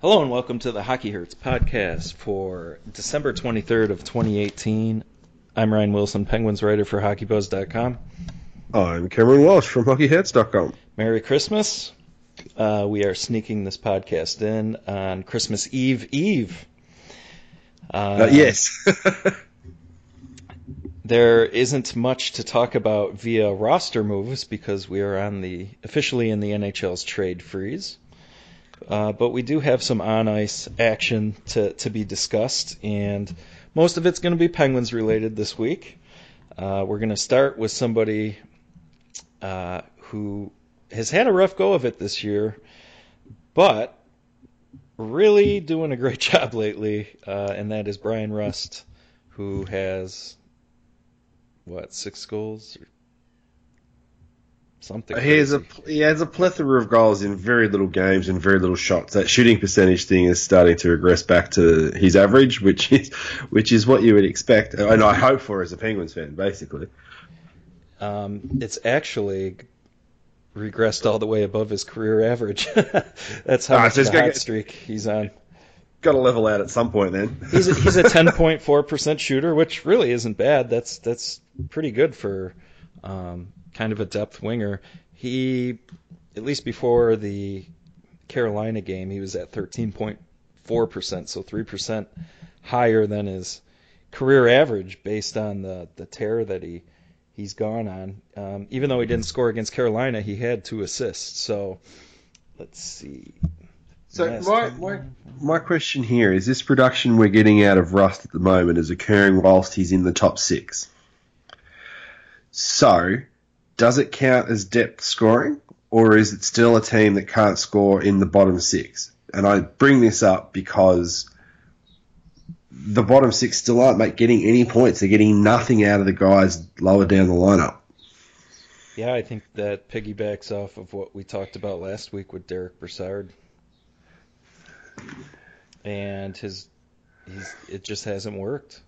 Hello and welcome to the Hockey Hurts podcast for December 23rd of 2018. I'm Ryan Wilson, Penguins writer for HockeyBuzz.com. I'm Cameron Walsh from HockeyHats.com. Merry Christmas. Uh, we are sneaking this podcast in on Christmas Eve Eve. Uh, uh, yes. there isn't much to talk about via roster moves because we are on the officially in the NHL's trade freeze. Uh, but we do have some on ice action to, to be discussed, and most of it's going to be Penguins related this week. Uh, we're going to start with somebody uh, who has had a rough go of it this year, but really doing a great job lately, uh, and that is Bryan Rust, who has what six goals something. He has a he has a plethora of goals in very little games and very little shots. That shooting percentage thing is starting to regress back to his average, which is which is what you would expect, and I hope for as a Penguins fan, basically. Um, it's actually regressed all the way above his career average. That's how much so hot streak he's on. Got to level out at some point, then. he's a, he's a 10.4% shooter, which really isn't bad. That's that's pretty good for um, kind of a depth winger. He, at least before the Carolina game, he was at 13.4%, so 3% higher than his career average based on the, the tear that he he's gone on. Um, even though he didn't score against Carolina, he had two assists. So let's see. So my, my my question here is: this production we're getting out of Rust at the moment is occurring whilst he's in the top six. So does it count as depth scoring, or is it still a team that can't score in the bottom six? And I bring this up because the bottom six still aren't getting any points. They're getting nothing out of the guys lower down the lineup. Yeah, I think that piggybacks off of what we talked about last week with Derick Brassard. And his, it just hasn't worked.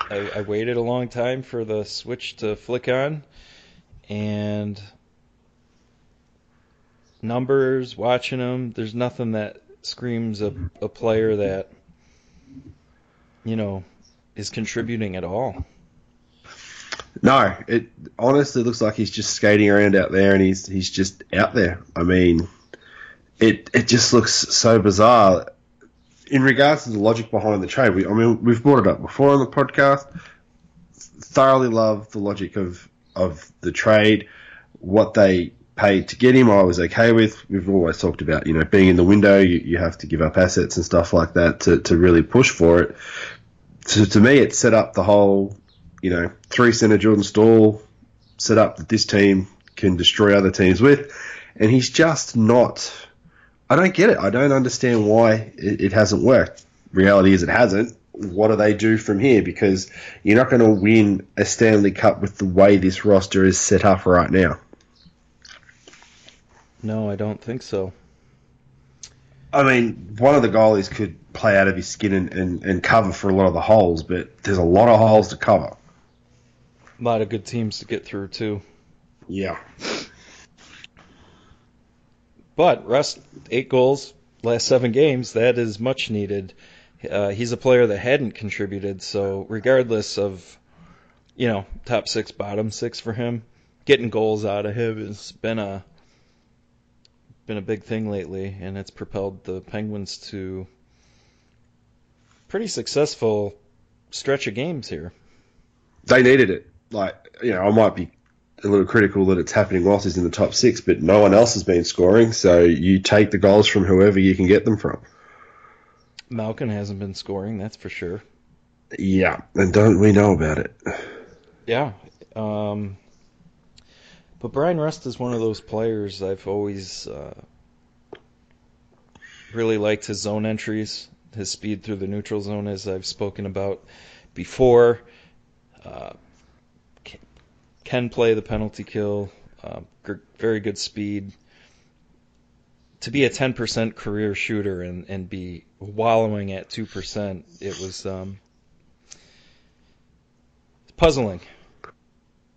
I, I waited a long time for the switch to flick on and numbers, watching them, there's nothing that screams a, a player that, you know, is contributing at all. No, it honestly looks like he's just skating around out there and he's he's just out there. I mean, it it just looks so bizarre. In regards to the logic behind the trade, we I mean we've brought it up before on the podcast. Thoroughly love the logic of of the trade, what they paid to get him, I was okay with. We've always talked about, you know, being in the window, you, you have to give up assets and stuff like that to, to really push for it. So to me, it set up the whole, you know, three center Jordan Staal set up that this team can destroy other teams with. And he's just not, I don't get it. I don't understand why it, it hasn't worked. Reality is it hasn't what do they do from here? Because you're not going to win a Stanley Cup with the way this roster is set up right now. No, I don't think so. I mean, one of the goalies could play out of his skin and, and, and cover for a lot of the holes, but there's a lot of holes to cover. A lot of good teams to get through, too. Yeah. But Rust, eight goals, last seven games, that is much needed. Uh, he's a player that hadn't contributed, so regardless of, you know, top six, bottom six for him, getting goals out of him has been a been a big thing lately, and it's propelled the Penguins to pretty successful stretch of games here. They needed it. Like, you know, I might be a little critical that it's happening whilst he's in the top six, but no one else has been scoring, so you take the goals from whoever you can get them from. Malkin hasn't been scoring, that's for sure. Yeah, and don't we know about it? Yeah. Um, but Bryan Rust is one of those players I've always uh, really liked his zone entries, his speed through the neutral zone, as I've spoken about before. Uh, can play the penalty kill, uh, very good speed to be a 10% career shooter and, and be wallowing at 2%, it was um, puzzling.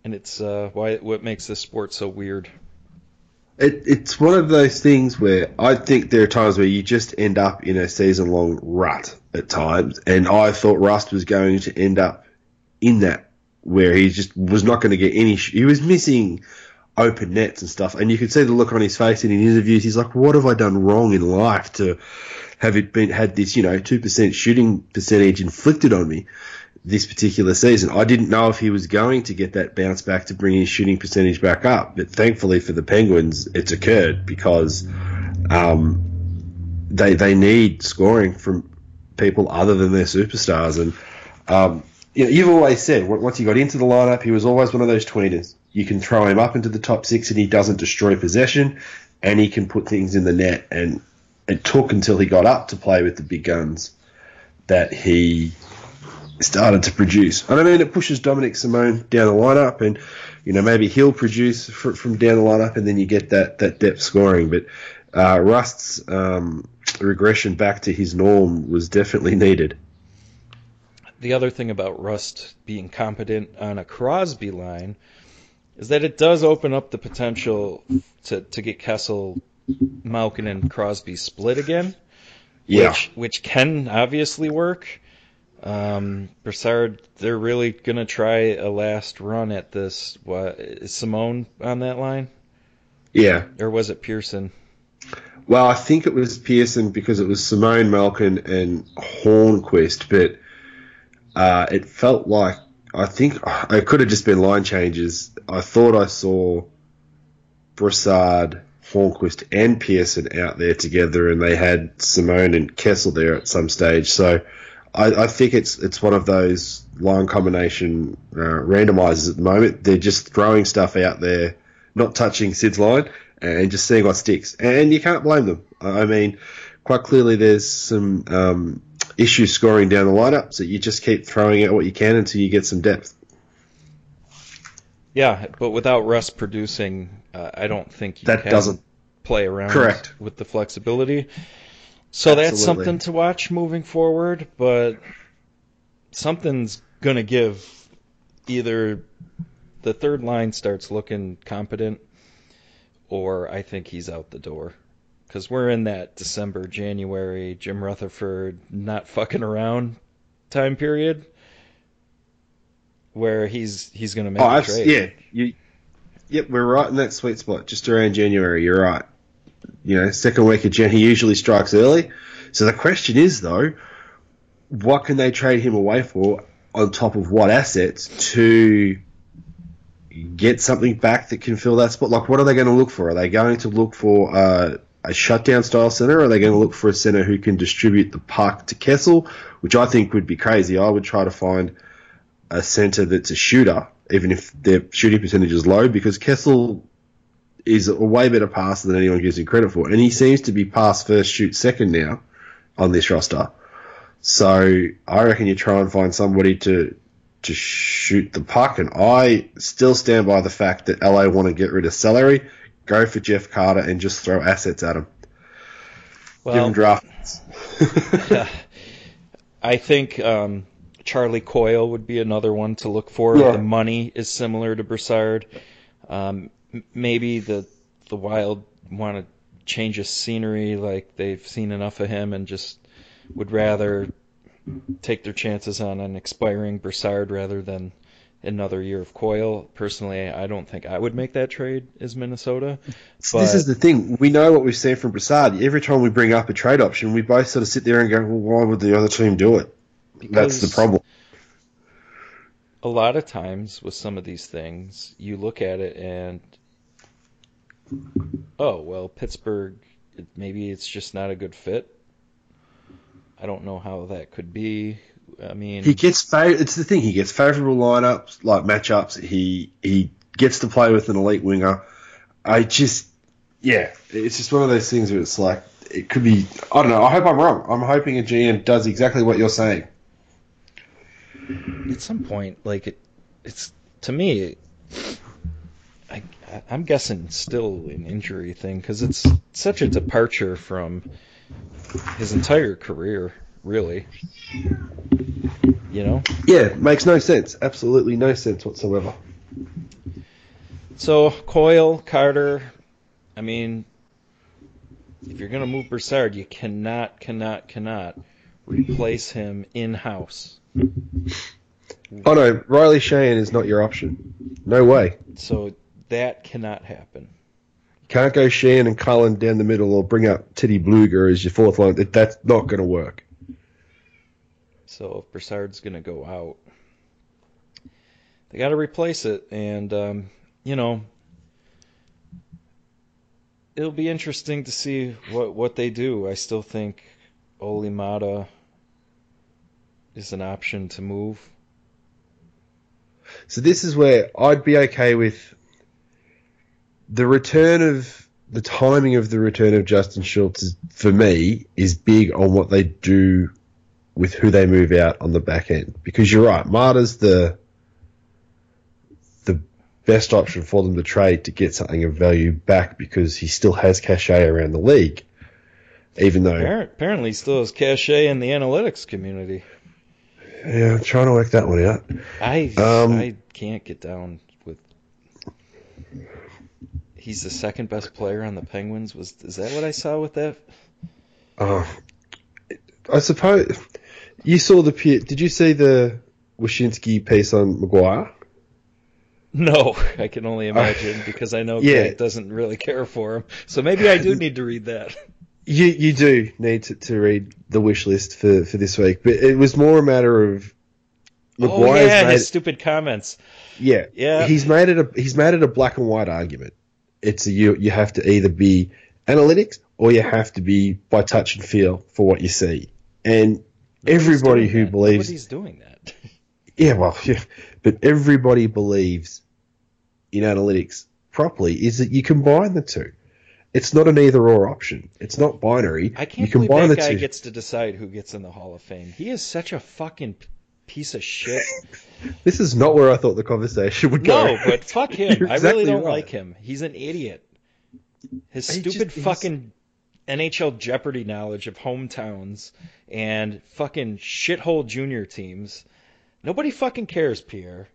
And it's uh, why what makes this sport so weird. It, it's one of those things where I think there are times where you just end up in a season long rut at times, and I thought Rust was going to end up in that where he just was not going to get any. He was missing open nets and stuff, and you could see the look on his face in his interviews. He's like, "What have I done wrong in life to have it been had this you know two percent shooting percentage inflicted on me?" this particular season. I didn't know if he was going to get that bounce back to bring his shooting percentage back up, but thankfully for the Penguins, it's occurred because um, they they need scoring from people other than their superstars. And um, you know, you've always said once he got into the lineup, he was always one of those tweeners. You can throw him up into the top six, and he doesn't destroy possession, and he can put things in the net. And it took until he got up to play with the big guns that he started to produce. And I mean, it pushes Dominik Simon down the lineup, and you know maybe he'll produce for, from down the lineup, and then you get that that depth scoring. But uh, Rust's um, regression back to his norm was definitely needed. The other thing about Rust being competent on a Crosby line is that it does open up the potential to, to get Kessel, Malkin, and Crosby split again. Yeah. Which, which can obviously work. Um, Brassard, they're really gonna try a last run at this. What is Simon on that line? Yeah. Or was it Pearson? Well, I think it was Pearson because it was Simon Malkin and Hornqvist, but uh, it felt like I think it could have just been line changes. I thought I saw Brassard, Hornqvist, and Pearson out there together, and they had Simon and Kessel there at some stage. So I, I think it's it's one of those line combination uh, randomizers at the moment. They're just throwing stuff out there, not touching Sid's line, and just seeing what sticks. And you can't blame them. I mean, quite clearly there's some um, issues scoring down the lineup, so you just keep throwing out what you can until you get some depth. Yeah, but without Rust producing, uh, I don't think you that can doesn't play around correct with the flexibility. So that's something to watch moving forward, but something's going to give. Either the third line starts looking competent, or I think he's out the door. Because we're in that December, January, Jim Rutherford not fucking around time period where he's he's going to make Oh, a trade. yeah, you, yep, we're right in that sweet spot, just around January. You're right. You know, second week of January he usually strikes early. So the question is, though, what can they trade him away for on top of what assets to get something back that can fill that spot? Like, what are they going to look for? Are they going to look for uh, a shutdown style center? Or are they going to look for a center who can distribute the puck to Kessel, which I think would be crazy? I would try to find a center that's a shooter, even if their shooting percentage is low, because Kessel is a way better passer than anyone gives him credit for, and he seems to be pass first, shoot second now on this roster. So I reckon you try and find somebody to to shoot the puck, and I still stand by the fact that LA want to get rid of salary, go for Jeff Carter, and just throw assets at him. Give Well, him draft. I think um, Charlie Coyle would be another one to look for. Yeah. The money is similar to Brassard. Um, maybe the the Wild want to change his scenery, like they've seen enough of him, and just would rather take their chances on an expiring Brassard rather than another year of Coyle. Personally, I don't think I would make that trade as Minnesota. But this is the thing. We know what we've seen from Brassard. Every time we bring up a trade option, we both sort of sit there and go, well, why would the other team do it? That's the problem. a lot of times with some of these things, you look at it and, oh, well, Pittsburgh, maybe it's just not a good fit. I don't know how that could be. I mean, He gets fav- It's the thing. He gets favourable lineups, like matchups. He he gets to play with an elite winger. I just, yeah, it's just one of those things where it's like it could be. I don't know. I hope I'm wrong. I'm hoping a GM does exactly what you're saying. at some point, like it, it's to me, I, I'm guessing still an injury thing because it's such a departure from his entire career, really. You know. Yeah, makes no sense. Absolutely no sense whatsoever. So Coyle, Carter, I mean, if you're going to move Brassard, you cannot, cannot, cannot replace him in house. Oh no, Riley Sheahan is not your option. No way. So that cannot happen. Can't go Sheahan and Cullen down the middle or bring up Teddy Blueger as your fourth line. That's not going to work. So if Brassard's going to go out, they got to replace it. And, um, you know, it'll be interesting to see what, what they do. I still think Olli Maatta is an option to move. So this is where I'd be okay with the return of the timing of the return of Justin Schultz for me is big on what they do with who they move out on the back end because you're right, Maatta's the the best option for them to trade to get something of value back because he still has cachet around the league, even though Appar- Apparently, he still has cachet in the analytics community. yeah, I'm trying to work that one out. I Um, I can't get down with. He's the second best player on the Penguins. Was is that what I saw with that? Oh, I suppose you saw the. Did you see the Wyshynski piece on McGuire? No, I can only imagine because I know Yeah. Greg doesn't really care for him. So maybe I do need to read that. You you do need to, to read the wish list for, for this week, but it was more a matter of oh McGuire's yeah, made his stupid comments. yeah Yeah. he's made it a he's made it a black and white argument. It's a, you you have to either be analytics or you have to be by touch and feel for what you see, and everybody who that. believes Nobody's doing that. Yeah, well, yeah, but everybody believes in analytics properly is that you combine the two. It's not an either or option. It's not binary. I can't you believe that guy two. gets to decide who gets in the Hall of Fame. He is such a fucking piece of shit. This is not where I thought the conversation would go. No, but fuck him. You're I really don't right. like him. He's an idiot. His He stupid just- he's- fucking NHL Jeopardy knowledge of hometowns and fucking shithole junior teams. Nobody fucking cares, Pierre.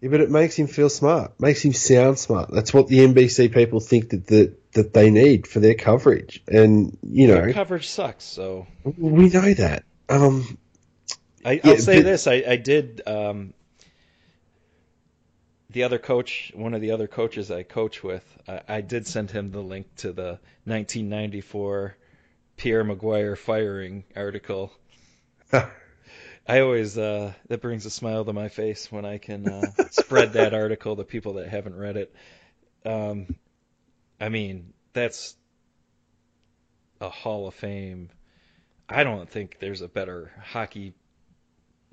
Yeah, but it makes him feel smart. Makes him sound smart. That's what the NBC people think that that, that they need for their coverage. And you know, Their coverage sucks. So we know that. Um, I, Yeah, I'll say but- this: I, I did. Um, the other coach, one of the other coaches I coach with, I, I did send him the link to the 1994 Pierre McGuire firing article. I always uh, that brings a smile to my face when I can uh, spread that article to people that haven't read it. Um, I mean, that's a Hall of Fame. I don't think there's a better hockey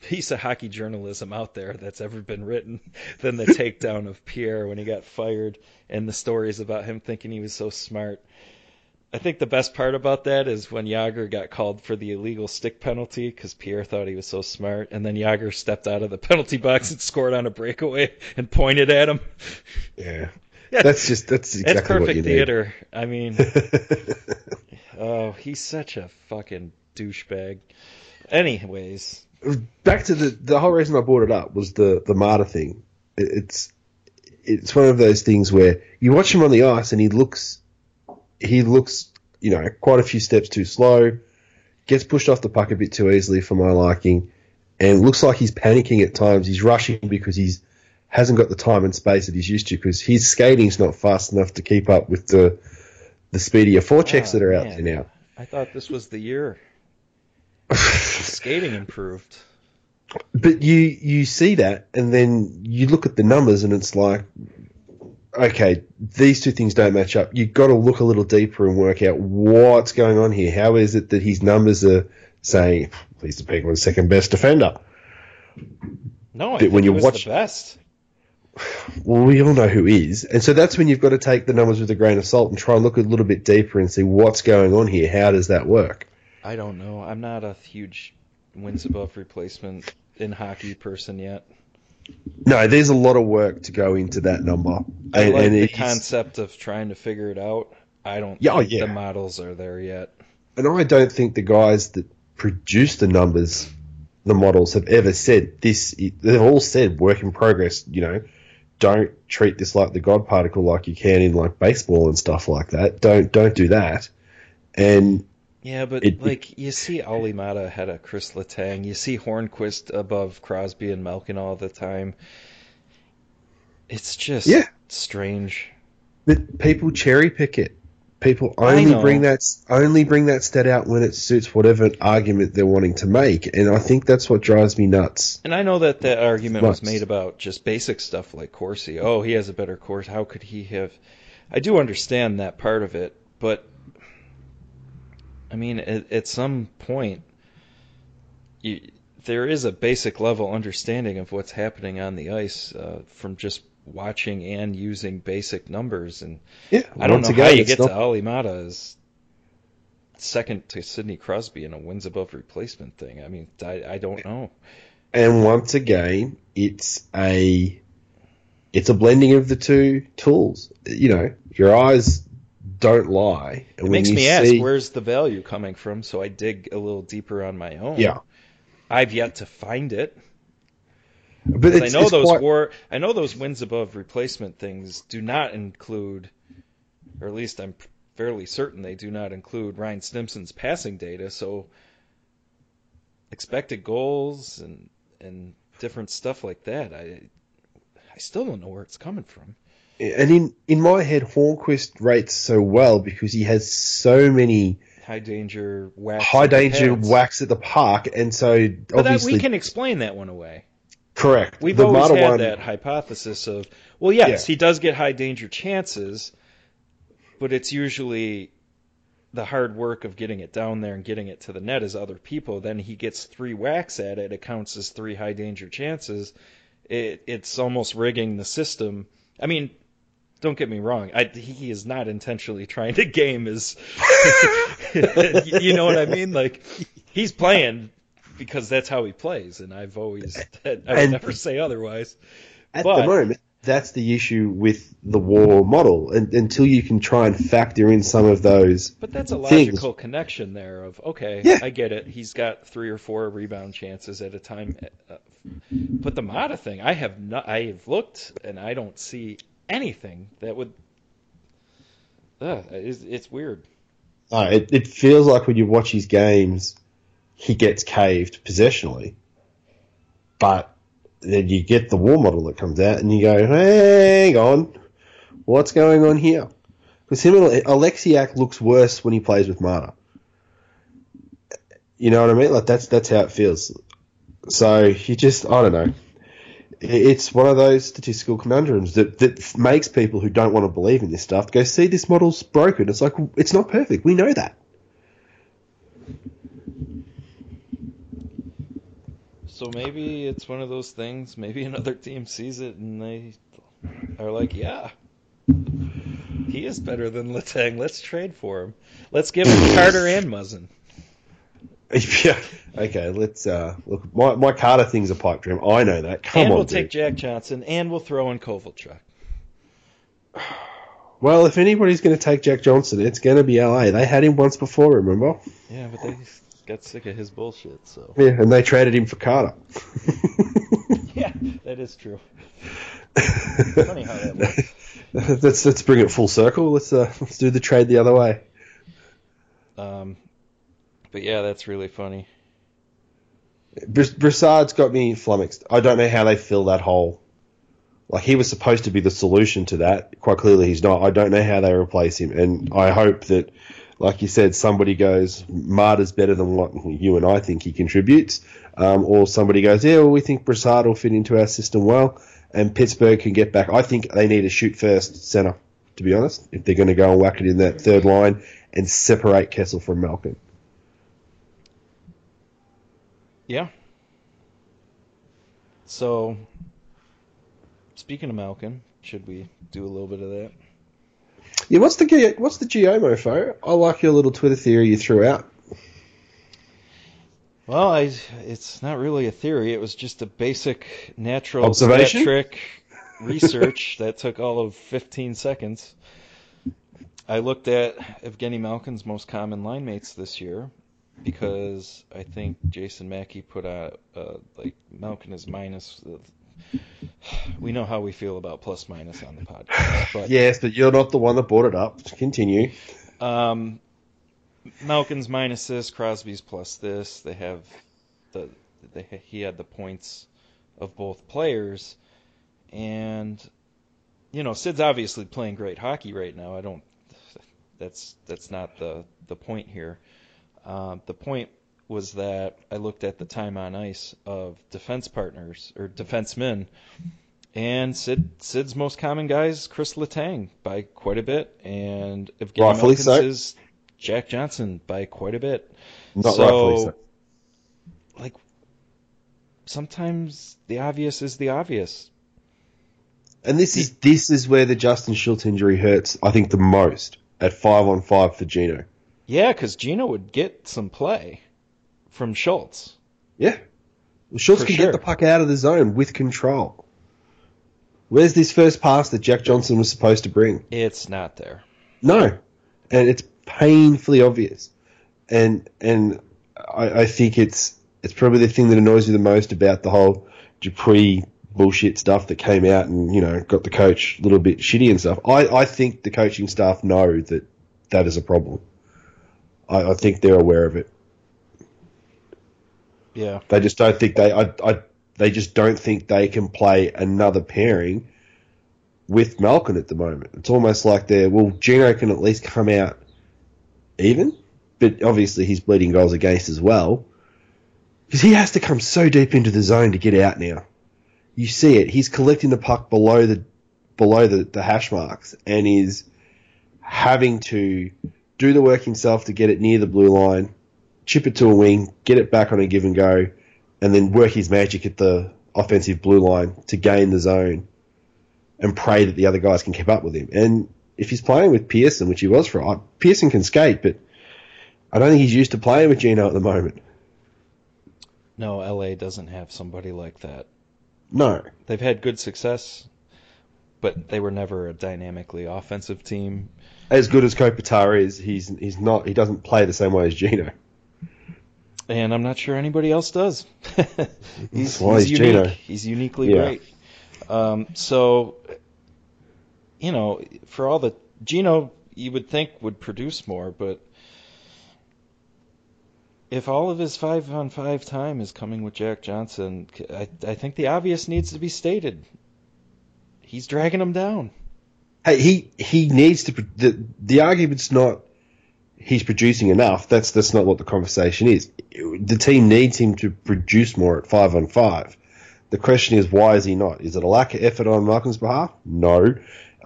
piece of hockey journalism out there that's ever been written than the takedown of Pierre when he got fired and the stories about him thinking he was so smart. I think the best part about that is when Jagr got called for the illegal stick penalty because Pierre thought he was so smart, and then Jagr stepped out of the penalty box and scored on a breakaway and pointed at him. yeah, Yeah, that's just that's exactly that's perfect theater. I mean, oh, he's such a fucking douchebag. Anyways, back to the the whole reason I brought it up was the the Maatta thing. It, it's it's one of those things where you watch him on the ice and he looks he looks you know quite a few steps too slow, gets pushed off the puck a bit too easily for my liking, and looks like he's panicking at times. He's rushing because he's hasn't got the time and space that he's used to because his skating's not fast enough to keep up with the the speedier forechecks Oh, ah, that are out man. there now. I thought this was the year the skating improved. But you you see that, and then you look at the numbers, and it's like, okay, these two things don't match up. You've got to look a little deeper and work out what's going on here. How is it that his numbers are saying he's the Penguins' second best defender? No, I But think when he you watch- the best. Well, we all know who is, and so that's when you've got to take the numbers with a grain of salt and try and look a little bit deeper and see what's going on here. How does that work? I don't know. I'm not a huge wins above replacement in hockey person yet. No, there's a lot of work to go into that number. I And- like and the concept of trying to figure it out. I don't Yeah, oh, yeah. the models are there yet. and I don't think the guys that produce the numbers, the models, have ever said this. They've all said work in progress. You know, don't treat this like the God particle like you can in like baseball and stuff like that. Don't don't do that. And Yeah, but It- like you see Olli Maatta ahead of Chris Letang, you see Hornqvist above Crosby and Malkin all the time. It's just Yeah. strange. but people cherry pick it. People only bring that only bring that stat out when it suits whatever argument they're wanting to make, and I think that's what drives me nuts. And I know that that argument was made about just basic stuff like Corsi. Oh, he has a better course. How could he have? I do understand that part of it, but I mean, at, at some point, you, there is a basic level understanding of what's happening on the ice uh, from just watching and using basic numbers. And Yeah, I don't know again, how you get not- to Olli Maatta as second to Sidney Crosby in a wins above replacement thing. I mean, I, I don't know. And once again, it's a it's a blending of the two tools. You know, your eyes don't lie. And It makes me ask, where's the value coming from? So I dig a little deeper on my own. Yeah, I've yet to find it. but I know those quite- war, I know those wins above replacement things do not include, or at least I'm fairly certain they do not include Ryan Stimson's passing data. So expected goals and and different stuff like that. I I still don't know where it's coming from. And in in my head, Hornqvist rates so well because he has so many High danger whacks. high at the danger whacks at the park, and so But that, obviously we can explain that one away. correct. We've the always had one, that hypothesis of, well, yes, Yeah. he does get high danger chances, but it's usually the hard work of getting it down there and getting it to the net as other people. Then he gets three whacks at it. It counts as three high danger chances. It, it's almost rigging the system. I mean, don't get me wrong. I, he is not intentionally trying to game his. you know what I mean? Like he's playing because that's how he plays, and I've always I would And- never say otherwise. At But- the moment, that's the issue with the war model. And until you can try and factor in some of those, But that's a Things. logical connection there of okay, Yeah. I get it. He's got three or four rebound chances at a time. Uh, But the Maatta thing, I have not. I have looked and I don't see anything that would. Uh, it's, it's weird. it, it feels like when you watch his games, he gets caved possessionally. But then you get the war model that comes out, and you go, hang on, what's going on here? Because him and Oleksiak looks worse when he plays with Maatta. You know what I mean? Like that's that's how it feels. So you just I don't know. It- It's one of those statistical conundrums that, that makes people who don't want to believe in this stuff go see this model's broken. It's like it's not perfect. We know that. So maybe it's one of those things. Maybe another team sees it and they are like, yeah, he is better than Letang. Let's trade for him. Let's give him Carter and Muzzin. yeah. Okay. Let's uh look. My my Carter thing's a pipe dream. I know that. Come and on, we'll dude. take Jack Johnson and we'll throw in Kovalchuk. Well, if anybody's going to take Jack Johnson, it's going to be LA. They had him once before. Remember? Yeah, but they got sick of his bullshit. So Yeah, and they traded him for Carter. yeah, that is true. Funny how that works. let's let's bring it full circle. Let's uh, let's do the trade the other way. Um, but yeah, that's really funny. Br- Brassard's got me flummoxed. I don't know how they fill that hole. Like he was supposed to be the solution to that. Quite clearly, he's not. I don't know how they replace him, and I hope that, like you said, somebody goes Maatta's better than what you and I think he contributes, um, or somebody goes, yeah, well, we think Brassard will fit into our system well, and Pittsburgh can get back. I think they need a shoot first center, to be honest, if they're going to go and whack it in that third line and separate Kessel from Malkin. Yeah. So, speaking of Malkin, should we do a little bit of that? Yeah, what's the what's the GO mofo? I like your little Twitter theory you threw out. Well, I, it's not really a theory. It was just a basic natural Observation? trick research that took all of 15 seconds. I looked at Evgeny Malkin's most common line mates this year because I think Jason Mackey put out uh, like Malkin is minus we know how we feel about plus minus on the podcast. But Yes, but you're not the one that brought it up. Continue. um, Malkin's minus this, Crosby's plus this. They have the they, he had the points of both players, and you know Sid's obviously playing great hockey right now. I don't. That's that's not the the point here. Uh, the point was that I looked at the time on ice of defense partners or defensemen, and Sid Sid's most common guys Chris Letang by quite a bit, and Evgeny so. Malkin's is Jack Johnson by quite a bit. Not So- rightfully so. Like sometimes the obvious is the obvious. And this is this is where the Justin Schultz injury hurts. I think the most at five on five for Gino. Yeah, because Gino would get some play from Schultz. Yeah, well, Schultz For can sure. get the puck out of the zone with control. Where's this first pass that Jack Johnson was supposed to bring? It's not there. No, and it's painfully obvious, and and I, I think it's it's probably the thing that annoys me the most about the whole Dupree bullshit stuff that came out and you know got the coach a little bit shitty and stuff. I, I think the coaching staff know that that is a problem. I, I think they're aware of it. Yeah. They just don't think they I, I they just don't think they can play another pairing with Malkin at the moment. It's almost like they're well, Gino can at least come out even, but obviously he's bleeding goals against as well because he has to come so deep into the zone to get out now. You see it. He's collecting the puck below the below the, the hash marks and is having to do the work himself to get it near the blue line, chip it to a wing, get it back on a give and go, and then work his magic at the offensive blue line to gain the zone and pray that the other guys can keep up with him. And if he's playing with Pearson, which he was for, Pearson can skate, but I don't think he's used to playing with Gino at the moment. No, LA doesn't have somebody like that. No. They've had good success, but they were never a dynamically offensive team. As good as Kopitar is, he's he's not he doesn't play the same way as Gino. And I'm not sure anybody else does. he's, he's he's unique. Gino. He's uniquely Yeah. great. Um, so, you know, for all the Gino, you would think would produce more, but if all of his five on five time is coming with Jack Johnson, I, I think the obvious needs to be stated. He's dragging him down. Hey, he he needs to. The the argument's not he's producing enough. That's that's not what the conversation is. The team needs him to produce more at five on five. The question is, why is he not? Is it a lack of effort on Malkin's behalf? No.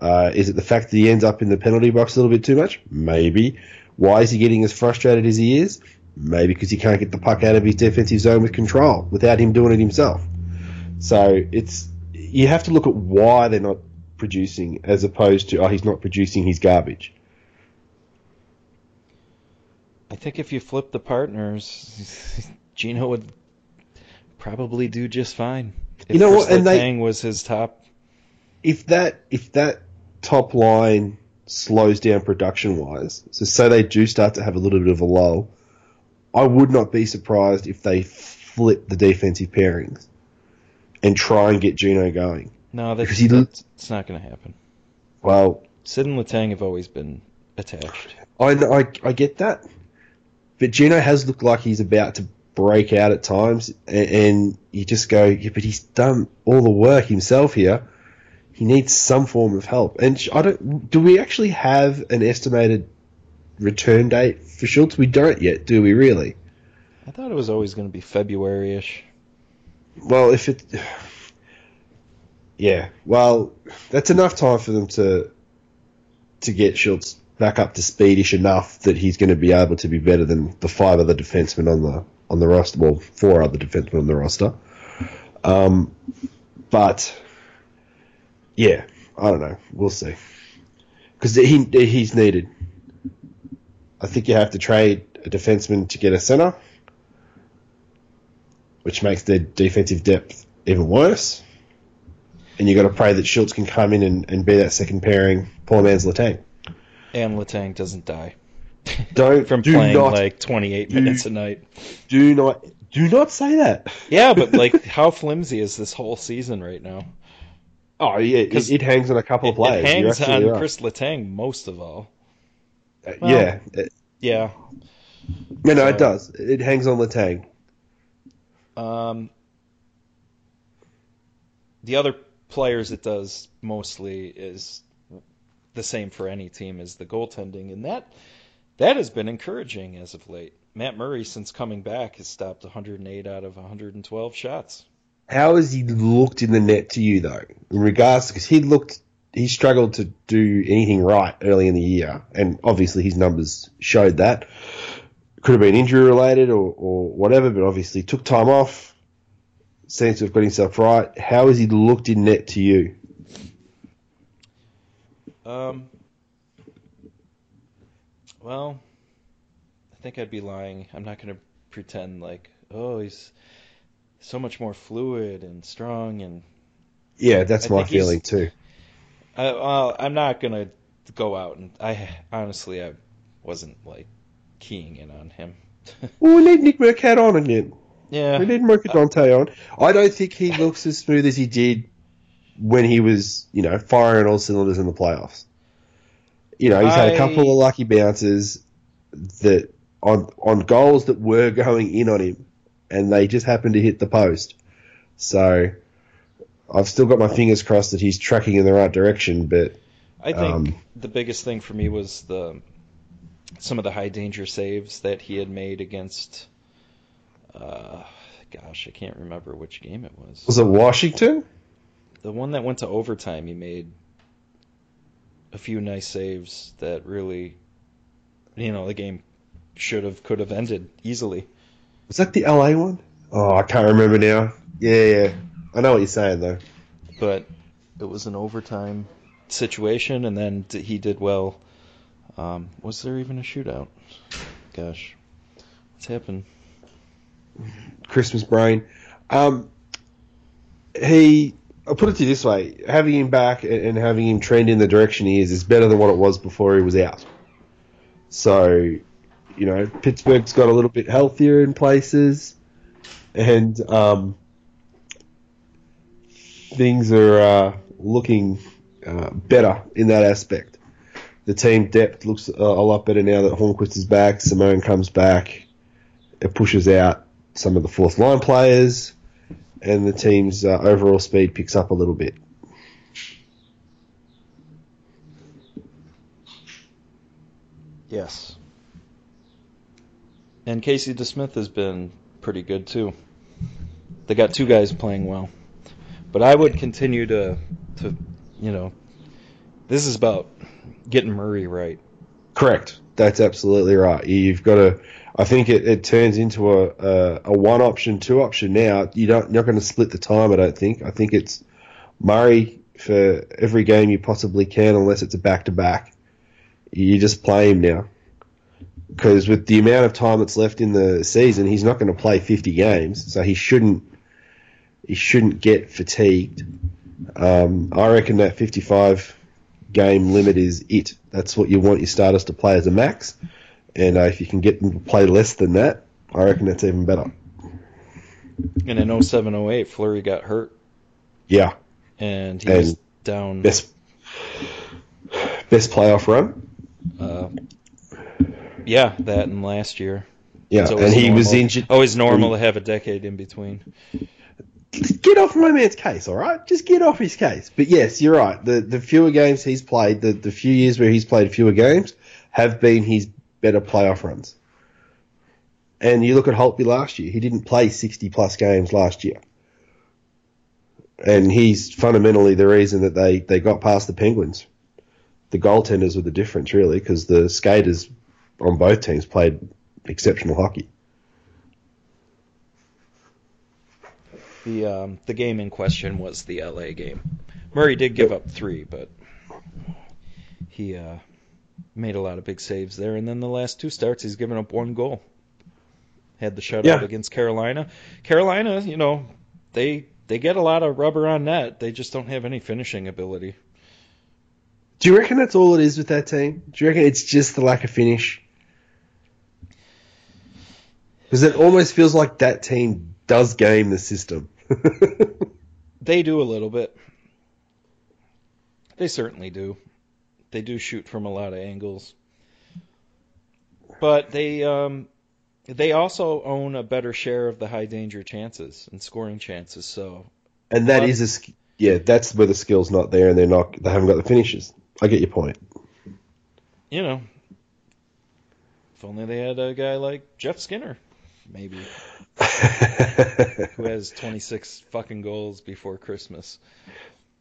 Uh, is it the fact that he ends up in the penalty box a little bit too much? Maybe. Why is he getting as frustrated as he is? Maybe because he can't get the puck out of his defensive zone with control without him doing it himself. So it's you have to look at why they're not producing as opposed to oh he's not producing his garbage. I think if you flip the partners, Gino would probably do just fine. If You know what, and they- was his top. If that if that top line slows down production wise, so say they do start to have a little bit of a lull, I would not be surprised if they flip the defensive pairings and try and get Gino going. No, that's, Because he that's it's not going to happen. Well, Sid and Letang have always been attached. I, I, I get that. But Gino has looked like he's about to break out at times, and, and you just go, yeah, but he's done all the work himself here. He needs some form of help. And I don't. Do we actually have an estimated return date for Schultz? We don't yet, do we? Really? I thought it was always going to be February-ish. Well, if it. Yeah, well, that's enough time for them to to get Schultz back up to speedish enough that he's going to be able to be better than the five other defensemen on the on the roster. Well, four other defensemen on the roster. Um, but yeah, I don't know. We'll see because he he's needed. I think you have to trade a defenseman to get a center, which makes their defensive depth even worse. And you've got to pray that Schultz can come in and, and be that second pairing, poor man's Letang. And Letang doesn't die Don't from do playing not like 28 do- minutes a night. do not Do not say that. Yeah, but like, how flimsy is this whole season right now? Oh yeah, it, it hangs on a couple It, of players. it hangs on right. Chris Letang most of all. Uh, well- yeah, it- Yeah. no, no, so- it does. It hangs on Letang. Um, the other players it does mostly is the same for any team as the goaltending, and that that has been encouraging as of late. Matt Murray, since coming back, has stopped 108 out of 112 shots. How has he looked in the net to you though? In regards, because he looked, he struggled to do anything right early in the year, and obviously his numbers showed that. Could have been injury related or, or whatever, but obviously took time off. Seems to have got himself right. How has he looked in net to you? Um, well, I think I'd be lying. I'm not going to pretend like, oh, he's so much more fluid and strong and Yeah, that's I my feeling too. I, well, I'm not gonna go out and I honestly I wasn't like keying in on him. Well, we need Nick Mercat on again. yeah, We need Mercadante on. I don't think he looks as smooth as he did when he was, you know, firing all cylinders in the playoffs. You know, he's had a couple of lucky bounces that on on goals that were going in on him, and they just happened to hit the post. So I've still got my fingers crossed that he's tracking in the right direction. But I think um, the biggest thing for me was the some of the high danger saves that he had made against. Uh, gosh, I can't remember which game it was. was it Washington? The one that went to overtime, he made a few nice saves that really, you know, the game should have could have ended easily. Was that the LA one? Oh, I can't remember now. Yeah, yeah. I know what you're saying though. but it was an overtime situation, and then he did well. Um, was there even a shootout? Gosh, what's happened? Christmas brain. Um, he, I'll put it to you this way: having him back and, having him trend in the direction he is is better than what it was before he was out. So, you know, Pittsburgh's got a little bit healthier in places, and um, things are uh, looking uh, better in that aspect. The team depth looks a, a lot better now that Hornqvist is back. Simon comes back. It pushes out some of the fourth line players, and the team's uh, overall speed picks up a little bit. Yes. And Casey DeSmith has been pretty good too. They got two guys playing well. But I would continue to to you know this is about getting Murray right. Correct. That's absolutely right. You've got to. I think it, it turns into a, a, a one option, two option now. You don't. You're not going to split the time. I don't think. I think it's Murray for every game you possibly can, unless it's a back to back. You just play him now. Because with the amount of time that's left in the season, he's not going to play 50 games, so he shouldn't. He shouldn't get fatigued. Um, I reckon that 55 game limit is it. That's what you want your starters to play as a max. And uh, if you can get them to play less than that, I reckon that's even better. And in 07 08 Fleury got hurt Yeah, and he was down best best playoff run. uh, yeah, that and last year. Yeah, and he was injured. Always normal to have a decade in between. Get off my man's case, all right? Just get off his case. But yes, you're right. The the fewer games he's played, the the few years where he's played fewer games, have been his better playoff runs. And you look at Holtby last year; he didn't play 60 plus games last year. and he's fundamentally the reason that they, they got past the Penguins. The goaltenders were the difference, really, because the skaters on both teams played exceptional hockey. The um, the game in question was the LA game. Murray did give up three, but he uh, made a lot of big saves there. And then the last two starts, he's given up one goal. Had the shutout Yeah. against Carolina. Carolina, you know, they they get a lot of rubber on net. They just don't have any finishing ability. Do you reckon that's all it is with that team? Do you reckon it's just the lack of finish? Because it almost feels like that team does game the system. they do a little bit. They certainly do. They do shoot from a lot of angles. But they um, they also own a better share of the high danger chances and scoring chances. So, and that is a yeah, that's where the skill's not there, and they're not they haven't got the finishes. I get your point. You know, if only they had a guy like Jeff Skinner, maybe, who has 26 fucking goals before Christmas.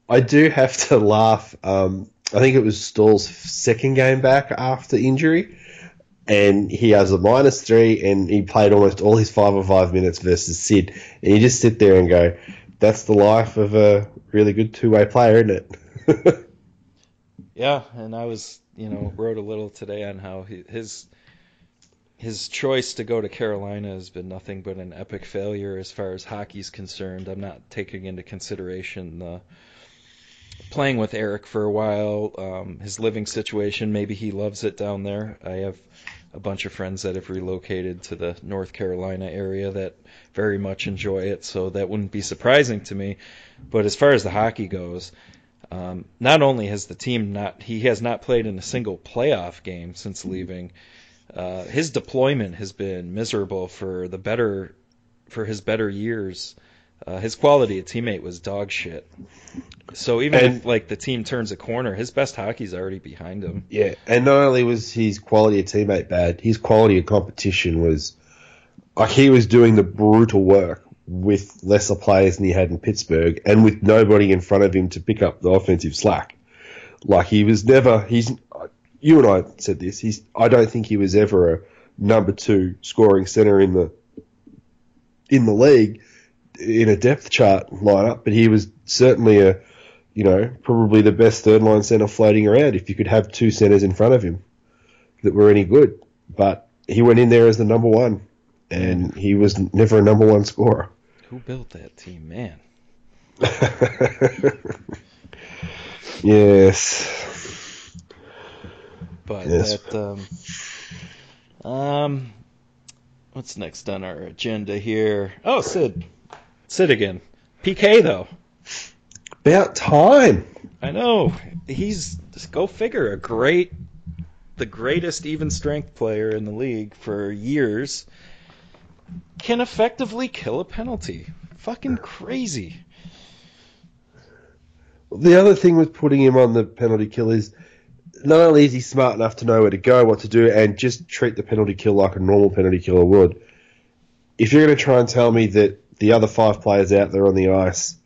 I do have to laugh. Um, I think it was Staal's second game back after injury, and he has a minus three, and he played almost all his five or five minutes versus Sid, and you just sit there and go, "That's the life of a really good two way player, isn't it?" yeah, and I was, you know, wrote a little today on how he, his his choice to go to Carolina has been nothing but an epic failure as far as hockey's concerned. I'm not taking into consideration the playing with Eric for a while, um, his living situation. Maybe he loves it down there. I have a bunch of friends that have relocated to the North Carolina area that very much enjoy it, so that wouldn't be surprising to me. But as far as the hockey goes, um, not only has the team not he has not played in a single playoff game since leaving. Uh, his deployment has been miserable for the better for his better years. Uh, his quality of teammate was dog shit. So even and, if like the team turns a corner, his best hockey's already behind him. Yeah, and not only was his quality of teammate bad, his quality of competition was like he was doing the brutal work with lesser players than he had in Pittsburgh, and with nobody in front of him to pick up the offensive slack. Like he was never. He's. You and I said this. He's. I don't think he was ever a number two scoring center in the in the league in a depth chart lineup, but he was certainly a you know, probably the best third line centre floating around if you could have two centres in front of him that were any good. But he went in there as the number one, and he was never a number one scorer. Who built that team, man? yes. But yes. that, um, um, what's next on our agenda here? Oh, Sid. Sid again. PK though. About time. I know. He's just go figure. A great, the greatest even strength player in the league for years can effectively kill a penalty. Fucking crazy. The other thing with putting him on the penalty kill is not only is he smart enough to know where to go, what to do, and just treat the penalty kill like a normal penalty killer would. If you're going to try and tell me that the other five players out there on the ice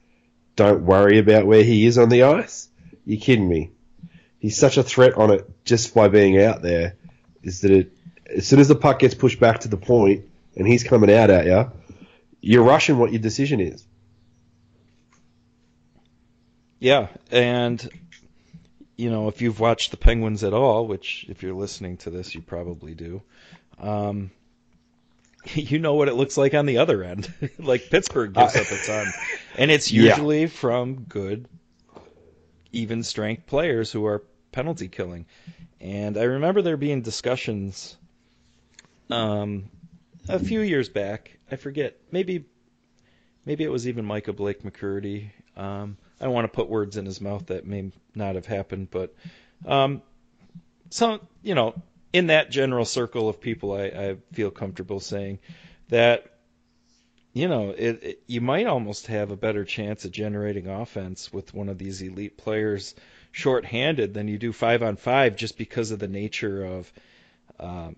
don't worry about where he is on the ice. You're kidding me. He's such a threat on it just by being out there. Is that it? As soon as the puck gets pushed back to the point and he's coming out at you, you're rushing what your decision is. Yeah, and you know if you've watched the Penguins at all, which if you're listening to this, you probably do. Um, you know what it looks like on the other end. like Pittsburgh gives uh, up a ton. And it's usually yeah. from good, even strength players who are penalty killing. And I remember there being discussions um, a few years back. I forget. Maybe maybe it was even Micah Blake McCurdy. Um, I don't want to put words in his mouth that may not have happened, but um, some you know in that general circle of people, I, I feel comfortable saying that you know it, it, you might almost have a better chance of generating offense with one of these elite players short-handed than you do five on five, just because of the nature of um,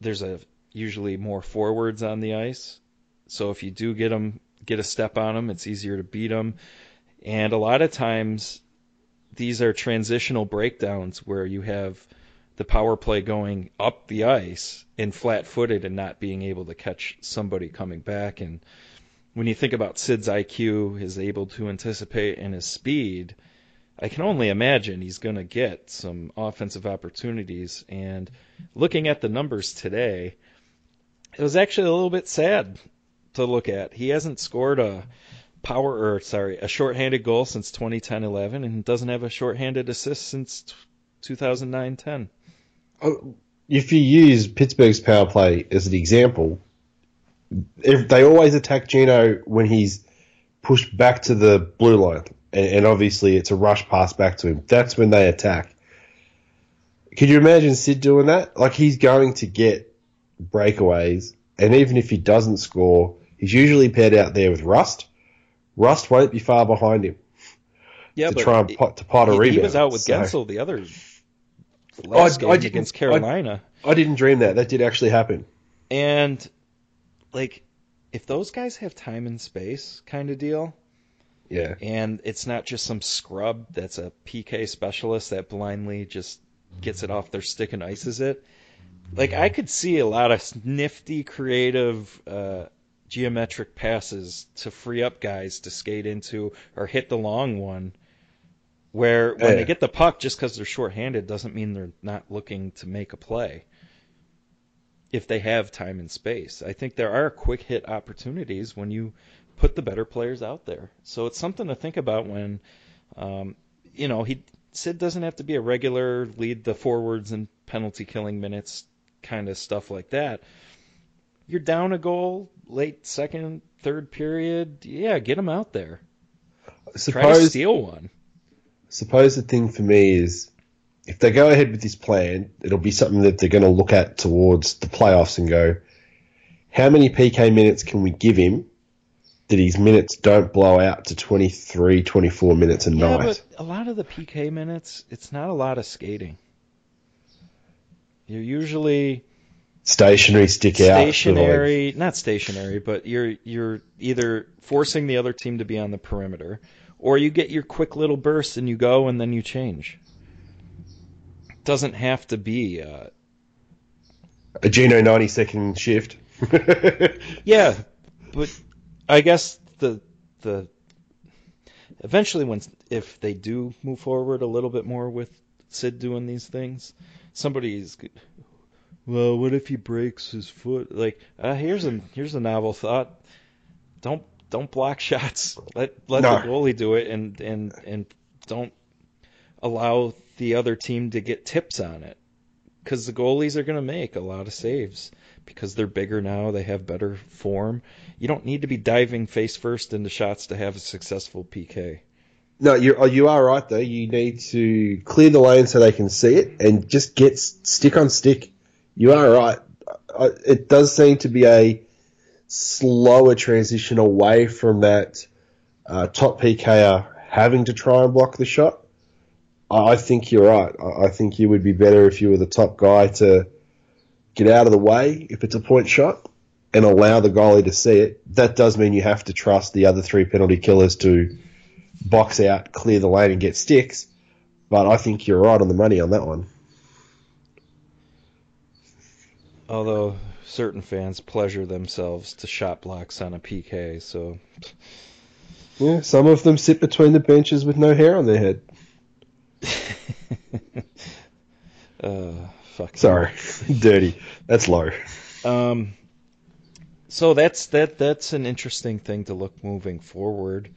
there's a usually more forwards on the ice. So if you do get them, get a step on them, it's easier to beat them. And a lot of times, these are transitional breakdowns where you have the power play going up the ice and flat footed and not being able to catch somebody coming back. And when you think about Sid's IQ, his able to anticipate, and his speed, I can only imagine he's going to get some offensive opportunities. And looking at the numbers today, it was actually a little bit sad to look at. He hasn't scored a power or sorry, a shorthanded goal since 2010-11 and doesn't have a shorthanded assist since 2009-10. Oh, if you use Pittsburgh's power play as an example, if they always attack Gino when he's pushed back to the blue line, and, and obviously it's a rush pass back to him. That's when they attack. Could you imagine Sid doing that? Like he's going to get breakaways, and even if he doesn't score, he's usually paired out there with Rust. Rust won't be far behind him. Yeah, to but try and pot, to pot a he, rebound. he was out with So- Guentzel the other last I game didn't- against I- Carolina. I didn't dream that. That did actually happen. And like if those guys have time and space kind of deal, Yeah. and it's not just some scrub that's a PK specialist that blindly just gets it off their stick and ices it. Like I could see a lot of nifty, creative, uh, geometric passes to free up guys to skate into or hit the long one. Where when Yeah. they get the puck, just because they're shorthanded doesn't mean they're not looking to make a play. If they have time and space, I think there are quick hit opportunities when you put the better players out there. So it's something to think about when, um, you know, he Sid doesn't have to be a regular lead the forwards and penalty killing minutes kind of stuff like that. You're down a goal late second, third period. Yeah, get him out there. Try to Suppose steal one. suppose the thing for me is if they go ahead with this plan, it'll be something that they're going to look at towards the playoffs and go, how many PK minutes can we give him that his minutes don't blow out to 23, 24 minutes a Yeah, night? but a lot of the PK minutes, it's not a lot of skating. You're usually Stationary, stick out. for like- stationary, not stationary, but you're you're either forcing the other team to be on the perimeter, or you get your quick little burst and you go and then you change. Doesn't have to be. Uh, a Gino 90 second shift. yeah, but I guess the the eventually when if they do move forward a little bit more with Sid doing these things, somebody's well, what if he breaks his foot? Like, uh, here's a here's a novel thought. Don't don't block shots. Let let No. the goalie do it, and and and don't allow the other team to get tips on it. Because the goalies are going to make a lot of saves because they're bigger now. They have better form. You don't need to be diving face first into shots to have a successful PK. No, you oh, you are right though. You need to clear the lane so they can see it and just get stick on stick. You are right. It does seem to be a slower transition away from that uh, top PKer having to try and block the shot. I think you're right. I think you would be better if you were the top guy to get out of the way if it's a point shot and allow the goalie to see it. That does mean you have to trust the other three penalty killers to box out, clear the lane, and get sticks. But I think you're right on the money on that one. Although certain fans pleasure themselves to shot blocks on a PK, so Yeah, some of them sit between the benches with no hair on their head. uh, fuck. Sorry, dirty. That's low. Um, so that's that. That's an interesting thing to look moving forward.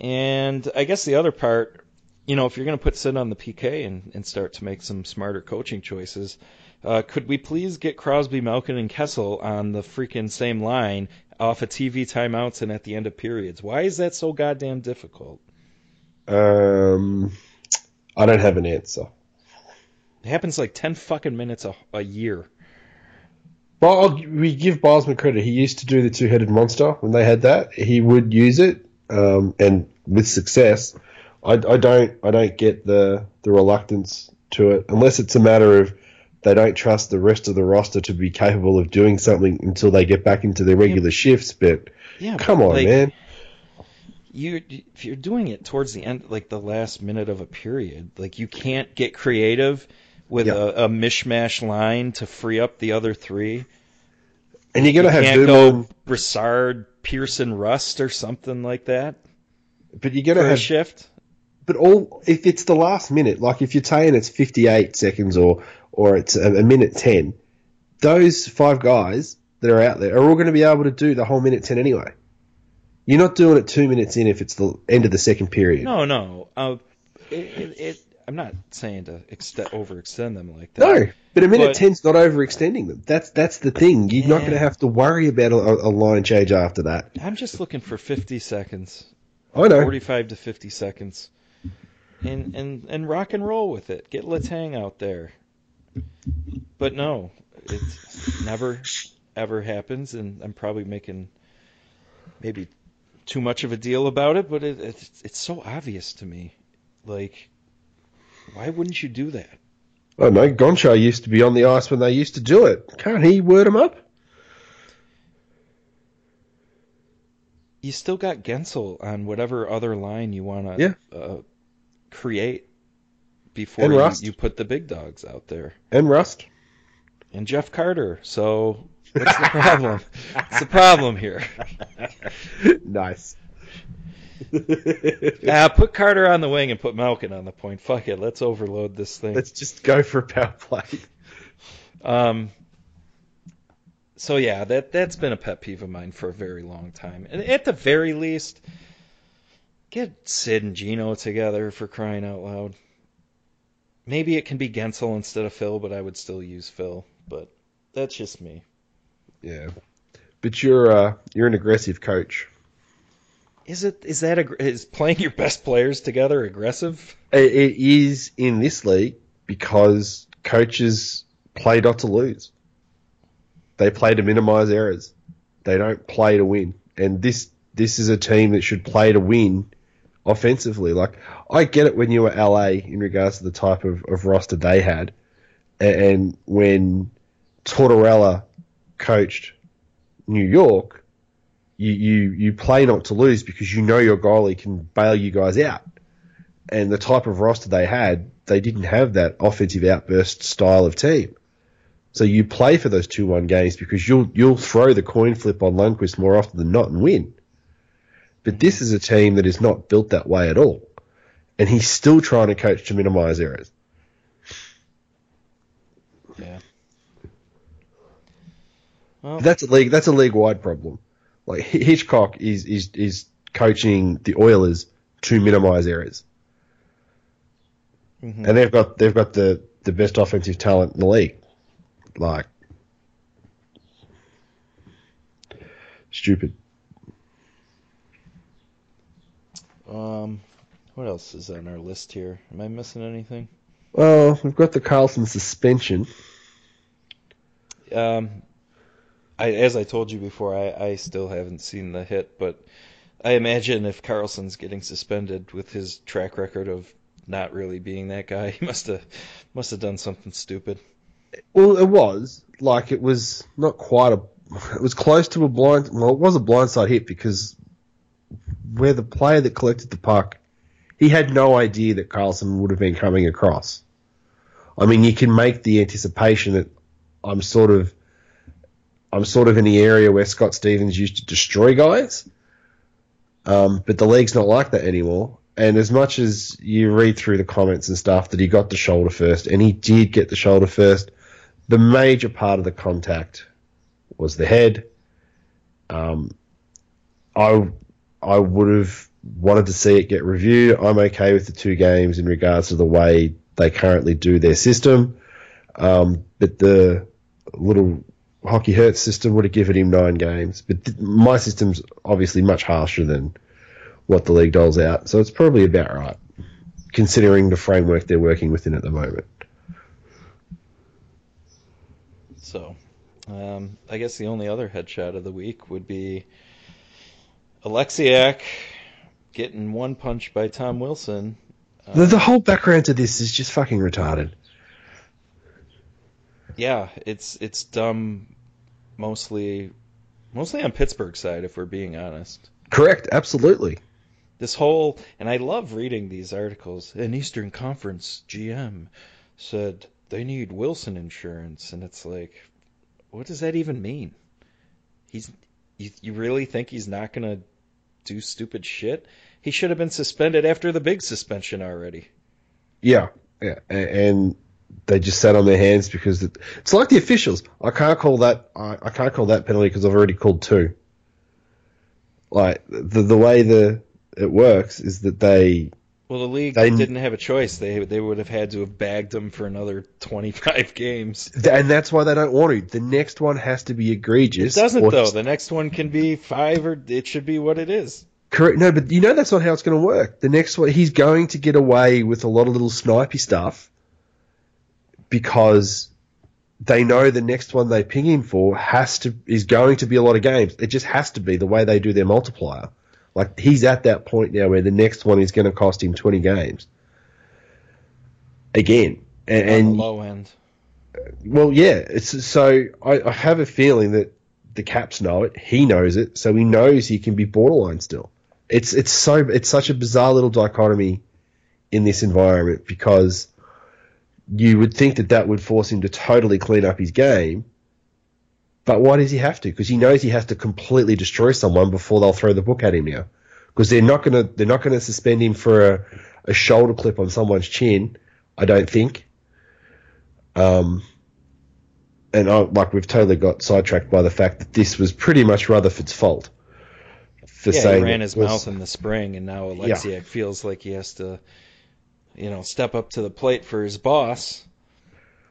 And I guess the other part, you know, if you're going to put Sid on the PK and, and start to make some smarter coaching choices, uh, could we please get Crosby, Malkin, and Kessel on the freaking same line off of TV timeouts and at the end of periods? Why is that so goddamn difficult? Um, I don't have an answer. It happens like ten fucking minutes a, a year. Well, I'll, we give Bylsma credit. He used to do the two-headed monster when they had that. He would use it, um, and with success. I, I don't. I don't get the the reluctance to it unless it's a matter of they don't trust the rest of the roster to be capable of doing something until they get back into their regular shifts. But Yeah, come but, on, like, man. you if you're doing it towards the end like the last minute of a period like you can't get creative with Yeah. a, a mishmash line to free up the other three And you're gonna have can't Dumoulin, go Brassard Pearson Rust or something like that but you're gonna have shift but all if it's the last minute, like if you're saying it's 58 seconds or or it's a, a minute 10, those five guys that are out there are all going to be able to do the whole minute 10 anyway. You're not doing it two minutes in if it's the end of the second period. no no uh, it, it, it I'm not saying to extend, overextend them like that. No, but a minute But- ten's not overextending them. That's that's the thing. You're not going to have to worry about a, a line change after that. I'm just looking for 50 seconds, I know. 45 to 50 seconds, and and and rock and roll with it. Get Letang out there. But no, it never ever happens, and I'm probably making maybe too much of a deal about it. But it, it's it's so obvious to me. Like, why wouldn't you do that? I know. Gonchar used to be on the ice when they used to do it. Can't he word him up? You still got Guentzel on whatever other line you want to Yeah. uh, create before you, you put the big dogs out there. And Rust. And Jeff Carter. So what's the problem? what's the problem here? nice. Ah, put Carter on the wing and put Malkin on the point. Fuck it. Let's overload this thing. Let's just go for a power play. Um. So yeah, that that's been a pet peeve of mine for a very long time. And at the very least, get Sid and Gino together for crying out loud. Maybe it can be Guentzel instead of Phil, but I would still use Phil. But that's just me. Yeah. But you're uh, you're an aggressive coach. Is it is that ag- is playing your best players together aggressive? It, it is in this league because coaches play not to lose. They play to minimise errors. They don't play to win. And this this is a team that should play to win offensively. Like I get it when you were LA in regards to the type of, of roster they had, and when Tortorella coached New York, you, you you play not to lose because you know your goalie can bail you guys out. And the type of roster they had, they didn't have that offensive outburst style of team. So you play for those two one games because you'll you'll throw the coin flip on Lundqvist more often than not and win. But this is a team that is not built that way at all. And he's still trying to coach to minimise errors. Yeah. Well, That's a league. That's a league wide problem. Like Hitchcock is is is coaching the Oilers to minimise errors, mhm. and they've got they've got the the best offensive talent in the league. Like stupid. Um, what else is on our list here? Am I missing anything? Well, we've got the Carlson suspension. Um, I, as I told you before, I, I still haven't seen the hit, but I imagine if Carlson's getting suspended with his track record of not really being that guy, he must have must have done something stupid. Well, it was like it was not quite a. It was close to a blind. Well, it was a blindside hit because where the player that collected the puck, he had no idea that Carlson would have been coming across. I mean, you can make the anticipation that I'm sort of, I'm sort of in the area where Scott Stevens used to destroy guys. Um, but the league's not like that anymore. And as much as you read through the comments and stuff that he got the shoulder first, and he did get the shoulder first, the major part of the contact was the head. Um, I I would have wanted to see it get reviewed. I'm okay with the two games in regards to the way they currently do their system, um, but the little hockey hurt system would have given him nine games. But th- my system's obviously much harsher than what the league doles out, so it's probably about right, considering the framework they're working within at the moment. So, um, I guess the only other headshot of the week would be Oleksiak getting one punch by Tom Wilson. The, the whole background to this is just fucking retarded. Yeah, it's it's dumb, mostly mostly on Pittsburgh side, if we're being honest. Correct, absolutely. This whole and I love reading these articles. An Eastern Conference GM said they need Wilson insurance, and it's like, what does that even mean? He's you, you really think he's not gonna do stupid shit? He should have been suspended after the big suspension already. Yeah, yeah, and they just sat on their hands because it, it's like the officials. I can't call that. I, I can't call that penalty because I've already called two. Like the the way the it works is that they Well, the league They- didn't have a choice. They they would have had to have bagged him for another 25 games. And that's why they don't want to. The next one has to be egregious. It doesn't though. The next one can be five, or it should be what it is. Correct. No, but you know that's not how it's going to work. The next one, he's going to get away with a lot of little snipey stuff because they know the next one they ping him for has to is going to be a lot of games. It just has to be the way they do their multiplier. Like he's at that point now where the next one is going to cost him twenty games again. And, on the and low end. well, yeah. It's so I, I have a feeling that the Caps know it. He knows it, so he knows he can be borderline still. It's it's so it's such a bizarre little dichotomy in this environment because you would think that that would force him to totally clean up his game. But why does he have to? Because he knows he has to completely destroy someone before they'll throw the book at him now. Because they're not gonna they're not gonna suspend him for a, a shoulder clip on someone's chin. I don't think. Um, and I, like we've totally got sidetracked by the fact that this was pretty much Rutherford's fault for Yeah, saying he ran his was- mouth in the spring, and now Oleksiak feels like he has to, you know, step up to the plate for his boss.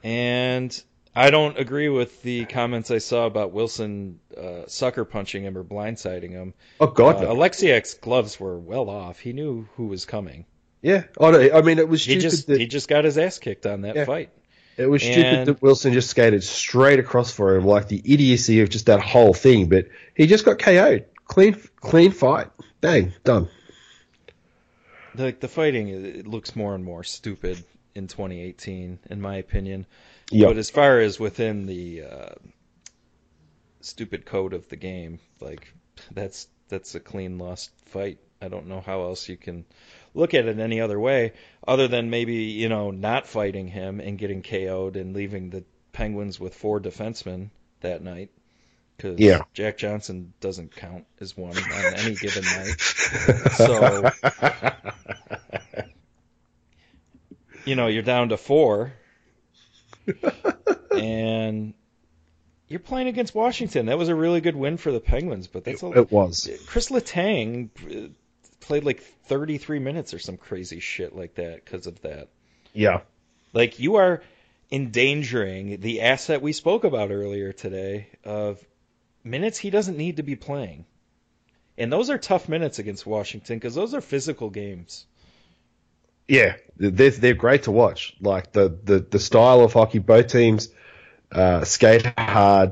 And I don't agree with the comments I saw about Wilson uh, sucker punching him or blindsiding him. Oh God, Uh, no. Oleksiak's gloves were well off. He knew who was coming. yeah. I, I mean, it was He stupid just that he just got his ass kicked on that Yeah. fight. it was stupid and- that Wilson just skated straight across for him, like the idiocy of just that whole thing. But he just got KO'd. Clean, clean fight. Bang, done. Like the fighting, it looks more and more stupid in 2018, in my opinion. Yeah. But as far as within the uh, stupid code of the game, like that's that's a clean lost fight. I don't know how else you can look at it any other way, other than maybe you know not fighting him and getting KO'd and leaving the Penguins with four defensemen that night. Because Yeah. Jack Johnson doesn't count as one on any given night. So- you know, you're down to four, and you're playing against Washington. That was a really good win for the Penguins, but that's a, it was. Chris Letang uh, played like 33 minutes or some crazy shit like that because of that. Yeah. Like you are endangering the asset we spoke about earlier today of minutes he doesn't need to be playing. And those are tough minutes against Washington because those are physical games. Yeah, they're they're great to watch. Like the the, the style of hockey, both teams uh, skate hard.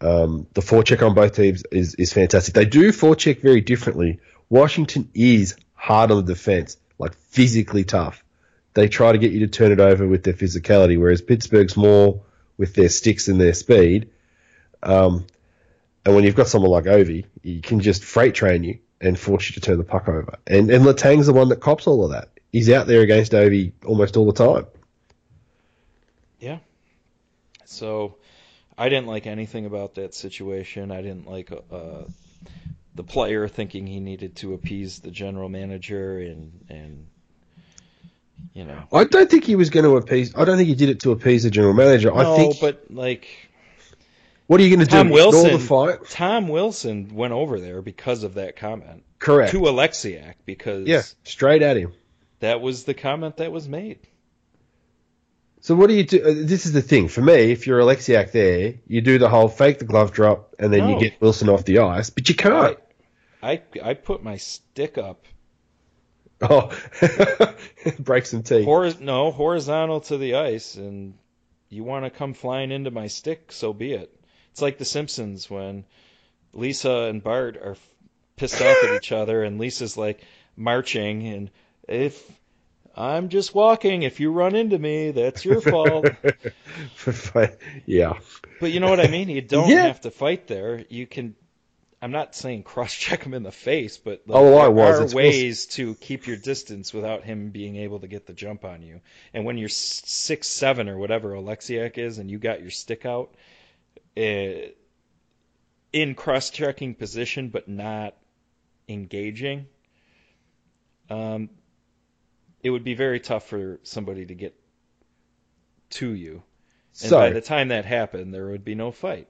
Um, the forecheck on both teams is is fantastic. They do forecheck very differently. Washington is hard on the defense, like physically tough. They try to get you to turn it over with their physicality, whereas Pittsburgh's more with their sticks and their speed. Um, and when you've got someone like Ovi, he can just freight train you and force you to turn the puck over. And and Letang's the one that cops all of that. He's out there against Ovi almost all the time. Yeah. So I didn't like anything about that situation. I didn't like uh, the player thinking he needed to appease the general manager and and you know. I don't think he was going to appease. I don't think he did it to appease the general manager. No, I think. but like what are you going to do? Tom Wilson- the fight? Tom Wilson went over there because of that comment Correct. to Oleksiak because yeah, straight at him. That was the comment that was made. So what do you do? uh, This is the thing for me. If you're Oleksiak there, you do the whole fake the glove drop, and then you get Wilson off the ice. But you can't. I I put my stick up Oh, break some teeth. No, horizontal to the ice, and you want to come flying into my stick, so be it. It's like The Simpsons when Lisa and Bart are pissed off at each other, and Lisa's like marching, and if I'm just walking, if you run into me, that's your fault. yeah. but you know what I mean? You don't Yeah. have to fight there. You can. I'm not saying cross check him in the face, but like, Oh, there was. are It's- ways to keep your distance without him being able to get the jump on you. And when you're six seven or whatever Oleksiak is, and you got your stick out, uh, in cross checking position but not engaging, um, it would be very tough for somebody to get to you. And So, by the time that happened, there would be no fight.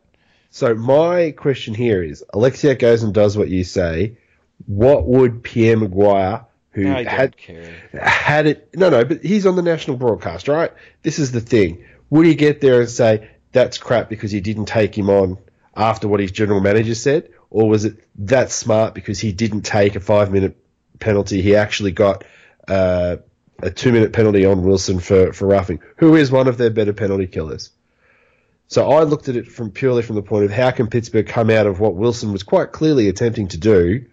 so my question here is: Alexia goes and does what you say. What would Pierre McGuire, who had care. had it. No, no, but he's on the national broadcast, right? This is the thing. Would he get there and say that's crap because he didn't take him on after what his general manager said, or was it that smart because he didn't take a five minute penalty? He actually got uh, a two minute penalty on Wilson for for roughing, who is one of their better penalty killers. So I looked at it from purely from the point of how can Pittsburgh come out of what Wilson was quite clearly attempting to do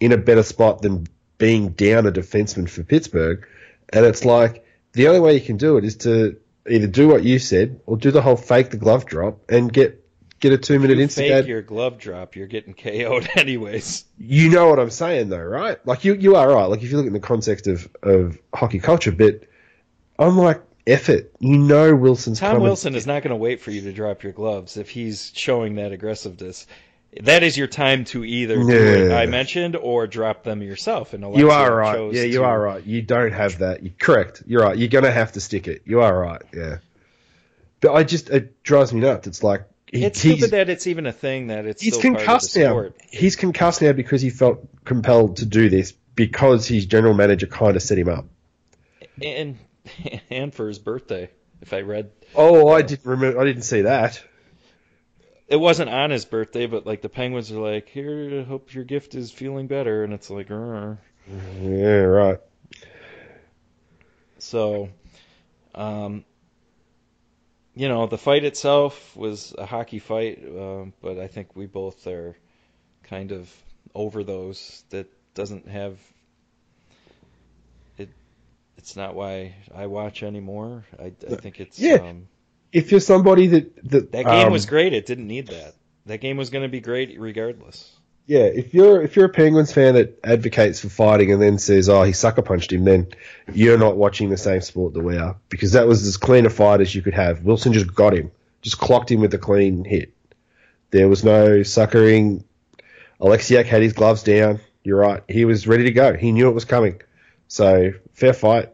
in a better spot than being down a defenseman for Pittsburgh. And it's like the only way you can do it is to either do what you said or do the whole fake the glove drop and get get a two minute You instant. your glove drop, you're getting KO'd anyways. You know what I'm saying though, right? Like you you are right. Like if you look in the context of, of hockey culture, but I'm like, F. You know Wilson's Tom coming. Wilson is not going to wait for you to drop your gloves if he's showing that aggressiveness. That is your time to either do what I mentioned or drop them yourself. And You are right. Yeah, you to- are right. You don't have that. You're correct. You're right. You're gonna have to stick it. You are right. Yeah. But I just it drives me nuts. It's like It's stupid that it's even a thing that it's he's still part of the concussed now. He's concussed now because he felt compelled to do this because his general manager kind of set him up. And and for his birthday, if I read, Oh, I didn't remember. I didn't see that. it wasn't on his birthday, but like the Penguins are like, here, hope your gift is feeling better, and it's like, "Rrr." Yeah, right. So, um, you know, the fight itself was a hockey fight, um, but I think we both are kind of over those. That doesn't have it. It's not why I watch anymore. I, I think it's Yeah. um, If you're somebody that that that game um, was great. It didn't need that. That game was going to be great regardless. Yeah, if you're if you're a Penguins fan that advocates for fighting and then says, "Oh, he sucker punched him," then you're not watching the same sport that we are because that was as clean a fight as you could have. Wilson just got him, just clocked him with a clean hit. There was no suckering. Oleksiak had his gloves down. You're right. He was ready to go. He knew it was coming. So fair fight.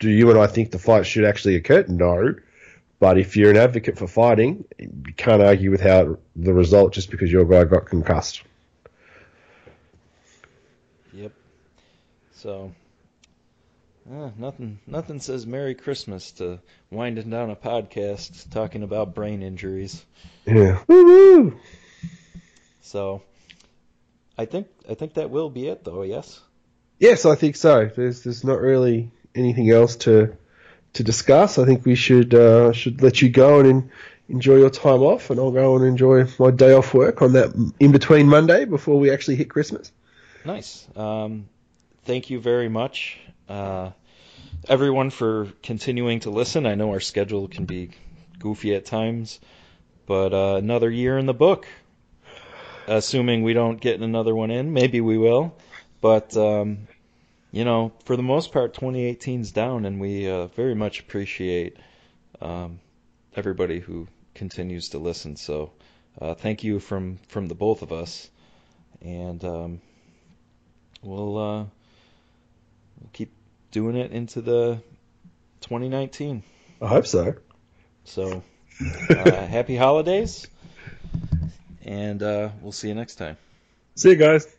Do you and I think the fight should actually occur? No. But if you're an advocate for fighting, you can't argue with how the result just because your guy got concussed. Yep. So, uh, nothing nothing says Merry Christmas to winding down a podcast talking about brain injuries. Yeah. Woo-woo. So, I think I think that will be it though. Yes. Yes, I think so. There's there's not really anything else to to discuss. I think we should uh, should let you go and en- enjoy your time off, and I'll go and enjoy my day off work on that in between Monday before we actually hit Christmas. Nice. Um, thank you very much, uh, everyone, for continuing to listen. I know our schedule can be goofy at times, but uh, another year in the book. Assuming we don't get another one in, maybe we will. But um, you know, for the most part, 2018's down, and we uh, very much appreciate um, everybody who continues to listen. So, uh, thank you from from the both of us, and. Um, we'll uh, keep doing it into the 2019. I hope so. So, uh, happy holidays, and uh, we'll see you next time. See you guys.